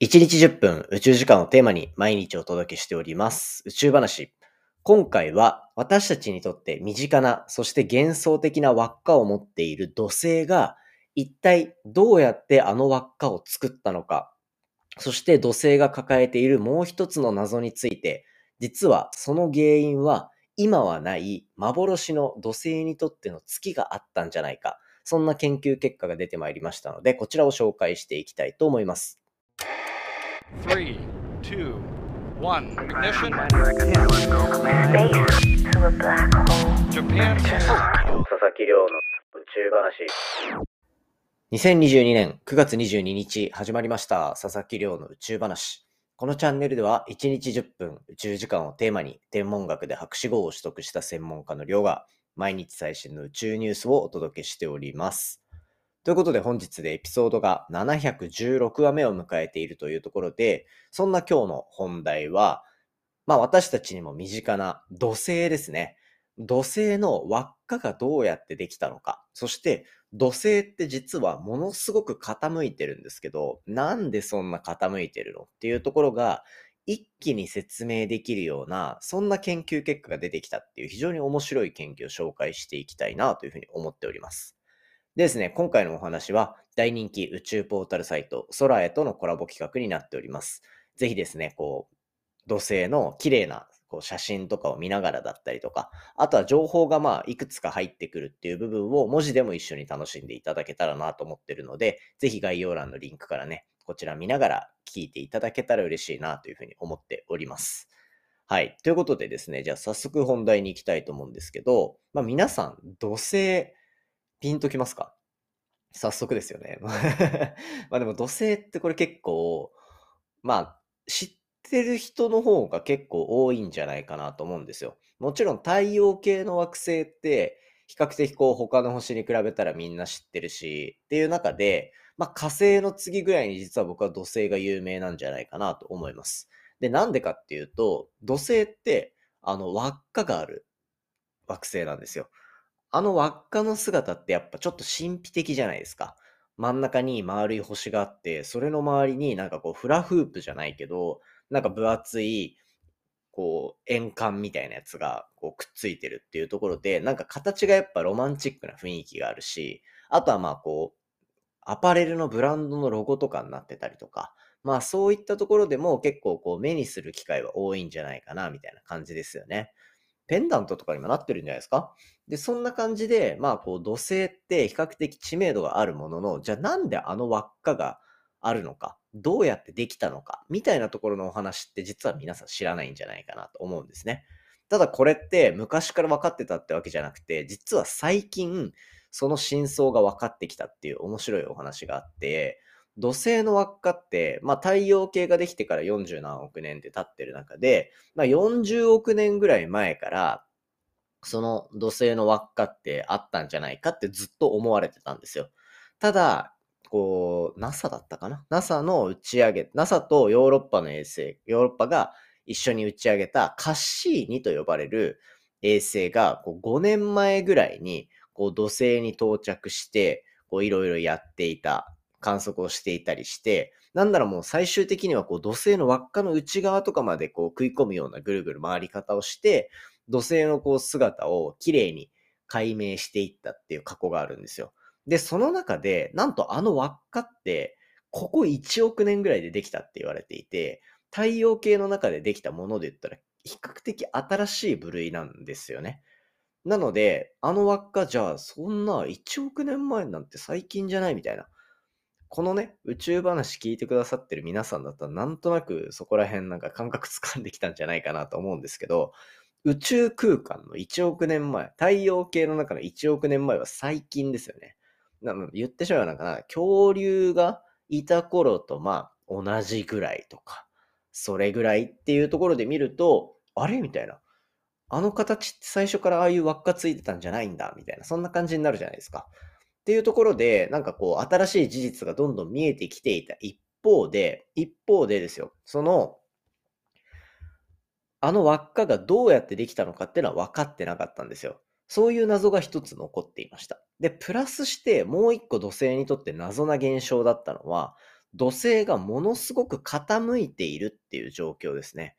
1日10分宇宙時間をテーマに毎日お届けしております。宇宙話。今回は私たちにとって身近な、そして幻想的な輪っかを持っている土星が一体どうやってあの輪っかを作ったのか、そして土星が抱えているもう一つの謎について、実はその原因は今はない幻の土星にとっての月があったんじゃないか。そんな研究結果が出てまいりましたので、こちらを紹介していきたいと思います。Three, two, one. Ignition. Space to a black hole. Japan. 佐々木亮の宇宙話。2022年9月22日始まりました佐々木亮の宇宙話。このチャンネルでは1日10分宇宙時間をテーマに天文学で博士号を取得した専門家の亮が毎日最新の宇宙ニュースをお届けしております。ということで本日でエピソードが716話目を迎えているというところで、そんな今日の本題は、まあ私たちにも身近な土星ですね。土星の輪っかがどうやってできたのか。そして土星って実はものすごく傾いてるんですけど、なんでそんな傾いてるのっていうところが一気に説明できるような、そんな研究結果が出てきたっていう非常に面白い研究を紹介していきたいなというふうに思っております。でですね、今回のお話は大人気宇宙ポータルサイト、ソラエとのコラボ企画になっております。ぜひですね、こう、土星の綺麗なこう写真とかを見ながらだったりとか、あとは情報がまあいくつか入ってくるっていう部分を文字でも一緒に楽しんでいただけたらなと思ってるので、ぜひ概要欄のリンクからね、こちら見ながら聞いていただけたら嬉しいなというふうに思っております。はい。ということでですね、じゃあ早速本題に行きたいと思うんですけど、まあ皆さん、土星、ピンときますか？早速ですよね。まあでも土星ってこれ結構、まあ知ってる人の方が結構多いんじゃないかなと思うんですよ。もちろん太陽系の惑星って比較的こう他の星に比べたらみんな知ってるしっていう中で、まあ火星の次ぐらいに実は僕は土星が有名なんじゃないかなと思います。で、なんでかっていうと、土星ってあの輪っかがある惑星なんですよ。あの輪っかの姿ってやっぱちょっと神秘的じゃないですか。真ん中に丸い星があって、それの周りになんかこうフラフープじゃないけど、なんか分厚い、こう円環みたいなやつがこうくっついてるっていうところで、なんか形がやっぱロマンチックな雰囲気があるし、あとはまあこう、アパレルのブランドのロゴとかになってたりとか、まあそういったところでも結構こう目にする機会は多いんじゃないかなみたいな感じですよね。ペンダントとかにもなってるんじゃないですか？で、そんな感じで、まあこう土星って比較的知名度があるものの、じゃあなんであの輪っかがあるのか、どうやってできたのか、みたいなところのお話って実は皆さん知らないんじゃないかなと思うんですね。ただこれって昔から分かってたってわけじゃなくて、実は最近その真相が分かってきたっていう面白いお話があって、土星の輪っかって、まあ太陽系ができてから40何億年って経ってる中で、まあ40億年ぐらい前から、その土星の輪っかってあったんじゃないかってずっと思われてたんですよ。ただ、こう、NASA だったかな ?NASA の打ち上げ、NASA とヨーロッパの衛星、ヨーロッパが一緒に打ち上げたカッシーニと呼ばれる衛星がこう5年前ぐらいにこう土星に到着して、こういろいろやっていた、観測をしていたりして、なんならもう最終的にはこう土星の輪っかの内側とかまでこう食い込むようなぐるぐる回り方をして、土星のこう姿をきれいに解明していったっていう過去があるんですよ。で、その中で、なんとあの輪っかって、ここ1億年ぐらいでできたって言われていて、太陽系の中でできたもので言ったら、比較的新しい部類なんですよね。なので、あの輪っかじゃあ、そんな1億年前なんて最近じゃないみたいな。このね、宇宙話聞いてくださってる皆さんだったら、なんとなくそこら辺なんか感覚掴んできたんじゃないかなと思うんですけど、宇宙空間の1億年前、太陽系の中の1億年前は最近ですよね。言ってしまうのかな、恐竜がいた頃とまあ同じぐらいとか、それぐらいっていうところで見ると、あれみたいな。あの形って最初からああいう輪っかついてたんじゃないんだみたいな、そんな感じになるじゃないですか。っていうところで、なんかこう、新しい事実がどんどん見えてきていた一方で、一方でですよ、その、あの輪っかがどうやってできたのかっていうのは分かってなかったんですよ。そういう謎が一つ残っていました。で、プラスしてもう一個土星にとって謎な現象だったのは、土星がものすごく傾いているっていう状況ですね。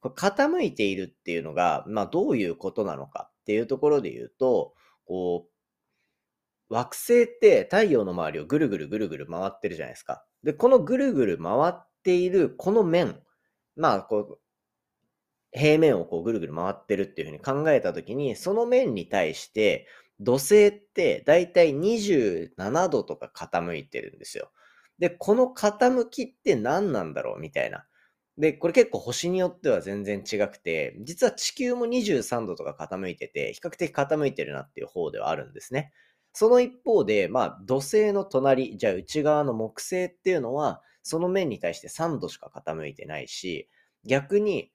これ傾いているっていうのが、まあどういうことなのかっていうところで言うと、こう、惑星って太陽の周りをぐるぐるぐるぐる回ってるじゃないですか。で、このぐるぐる回っているこの面、まあこう、平面をこうぐるぐる回ってるっていうふうに考えたときに、その面に対して土星ってだいたい27度とか傾いてるんですよ。で、この傾きって何なんだろうみたいな。で、これ結構星によっては全然違くて、実は地球も23度とか傾いてて、比較的傾いてるなっていう方ではあるんですね。その一方で、まあ、土星の隣、じゃあ内側の木星っていうのは、その面に対して3度しか傾いてないし、逆に、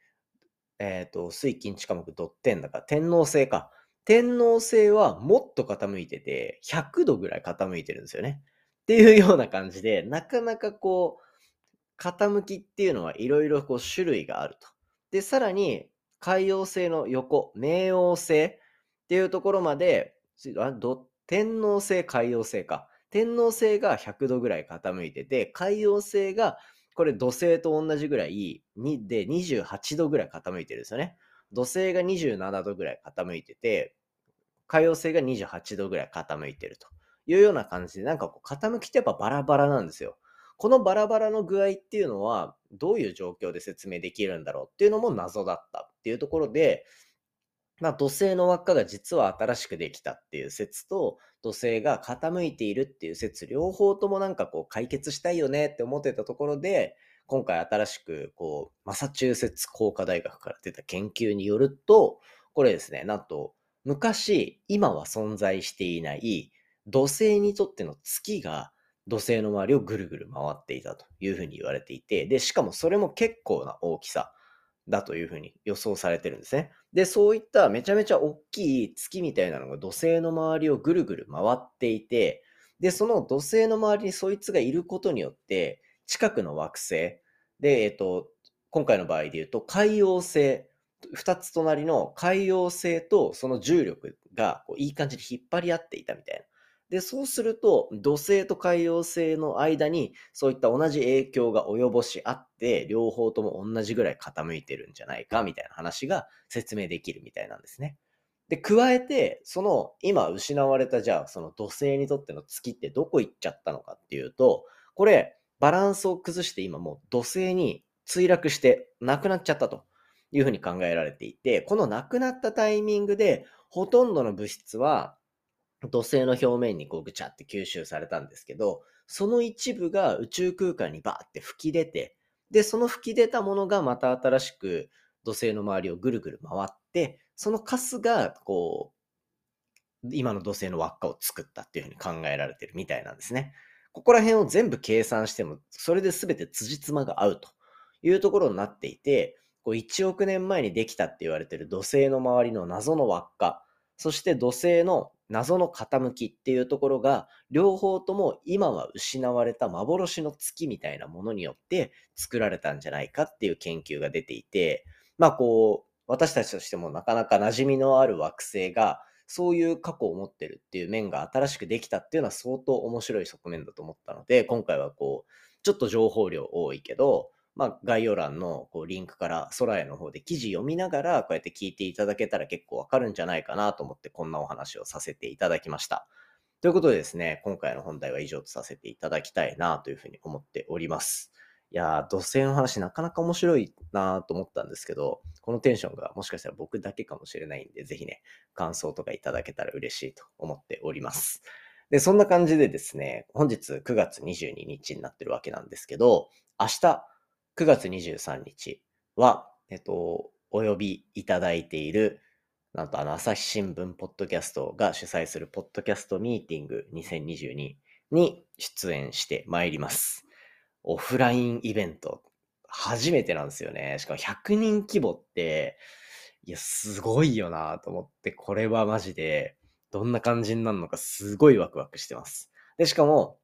えっ、と、水金地下木ドッテンだから天王星か。天王星はもっと傾いてて、100度ぐらい傾いてるんですよね。っていうような感じで、なかなかこう、傾きっていうのはいろいろこう種類があると。で、さらに、海王星の横、冥王星っていうところまで、あど天王星、海王星か。天王星が100度ぐらい傾いてて、海王星が、これ土星と同じぐらいにで28度ぐらい傾いてるんですよね。土星が27度ぐらい傾いてて、海王星が28度ぐらい傾いてるというような感じで、なんかこう傾きってやっぱバラバラなんですよ。このバラバラの具合っていうのは、どういう状況で説明できるんだろうっていうのも謎だったっていうところで、まあ、土星の輪っかが実は新しくできたっていう説と、土星が傾いているっていう説、両方ともなんかこう解決したいよねって思ってたところで、今回新しくこう、マサチューセッツ工科大学から出た研究によると、これですね、なんと、昔、今は存在していない土星にとっての月が土星の周りをぐるぐる回っていたというふうに言われていて、で、しかもそれも結構な大きさだというふうに予想されてるんですね。で、そういっためちゃめちゃ大きい月みたいなのが土星の周りをぐるぐる回っていて、で、その土星の周りにそいつがいることによって、近くの惑星、で、えっと、今回の場合で言うと、海洋星、二つ隣の海洋星とその重力がこういい感じに引っ張り合っていたみたいな。で、そうすると、土星と海洋星の間に、そういった同じ影響が及ぼしあって、両方とも同じぐらい傾いてるんじゃないか、みたいな話が説明できるみたいなんですね。で、加えて、その、今失われた、じゃあ、その土星にとっての月ってどこ行っちゃったのかっていうと、これ、バランスを崩して今もう土星に墜落してなくなっちゃったというふうに考えられていて、このなくなったタイミングで、ほとんどの物質は土星の表面にこうぐちゃって吸収されたんですけど、その一部が宇宙空間にバーって吹き出て、で、その吹き出たものがまた新しく土星の周りをぐるぐる回って、そのカスがこう、今の土星の輪っかを作ったっていうふうに考えられてるみたいなんですね。ここら辺を全部計算しても、それで全て辻褄が合うというところになっていて、こう1億年前にできたって言われてる土星の周りの謎の輪っか、そして土星の謎の傾きっていうところが、両方とも今は失われた幻の月みたいなものによって作られたんじゃないかっていう研究が出ていて、まあこう、私たちとしてもなかなか馴染みのある惑星が、そういう過去を持ってるっていう面が新しくできたっていうのは相当面白い側面だと思ったので、今回はこう、ちょっと情報量多いけど、まあ、概要欄のこうリンクから空への方で記事読みながら、こうやって聞いていただけたら結構わかるんじゃないかなと思って、こんなお話をさせていただきました。ということでですね、今回の本題は以上とさせていただきたいなというふうに思っております。いやー、土星の話なかなか面白いなと思ったんですけど、このテンションがもしかしたら僕だけかもしれないんで、ぜひね、感想とかいただけたら嬉しいと思っております。で、そんな感じでですね、本日9月22日になってるわけなんですけど、明日9月23日は、えっと、お呼びいただいている、なんとあの、朝日新聞ポッドキャストが主催するポッドキャストミーティング2022に出演してまいります。オフラインイベント、初めてなんですよね。しかも100人規模って、いや、すごいよなと思って、これはマジで、どんな感じになるのかすごいワクワクしてます。で、しかも、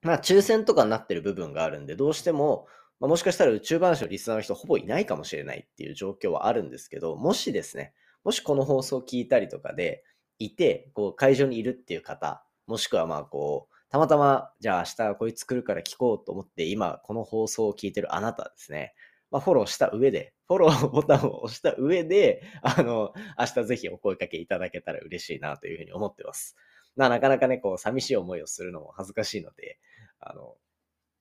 まあ、抽選とかになってる部分があるんで、どうしても、まあ、もしかしたら宇宙話のリスナーの人ほぼいないかもしれないっていう状況はあるんですけど、もしですね、もしこの放送を聞いたりとかでいて、こう会場にいるっていう方、もしくはまあこう、たまたま、じゃあ明日こいつ来るから聞こうと思って、今この放送を聞いてるあなたですね。まあ、フォローした上で、フォローボタンを押した上で、あの、明日ぜひお声かけいただけたら嬉しいなというふうに思ってます。まあ、なかなかね、こう、寂しい思いをするのも恥ずかしいので、あの、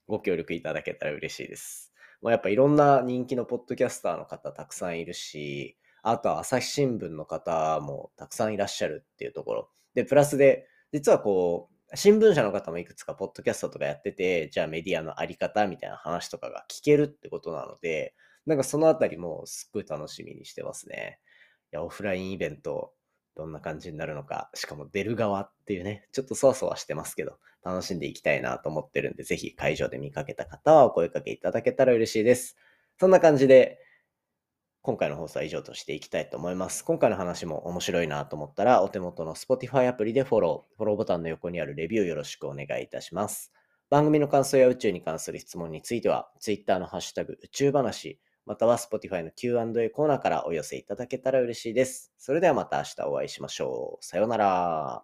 ご協力いただけたら嬉しいです。まあ、やっぱいろんな人気のポッドキャスターの方たくさんいるし、あとは朝日新聞の方もたくさんいらっしゃるっていうところ。で、プラスで、実はこう、新聞社の方もいくつかポッドキャストとかやってて、じゃあメディアのあり方みたいな話とかが聞けるってことなので、なんかそのあたりもすっごい楽しみにしてますね。いや、オフラインイベント、どんな感じになるのか、しかも出る側っていうね、ちょっとそわそわしてますけど、楽しんでいきたいなと思ってるんで、ぜひ会場で見かけた方はお声かけいただけたら嬉しいです。そんな感じで、今回の放送は以上としていきたいと思います。今回の話も面白いなと思ったら、お手元の Spotify アプリでフォロー、フォローボタンの横にあるレビューよろしくお願いいたします。番組の感想や宇宙に関する質問については、Twitter のハッシュタグ宇宙話、または Spotify の Q&A コーナーからお寄せいただけたら嬉しいです。それではまた明日お会いしましょう。さようなら。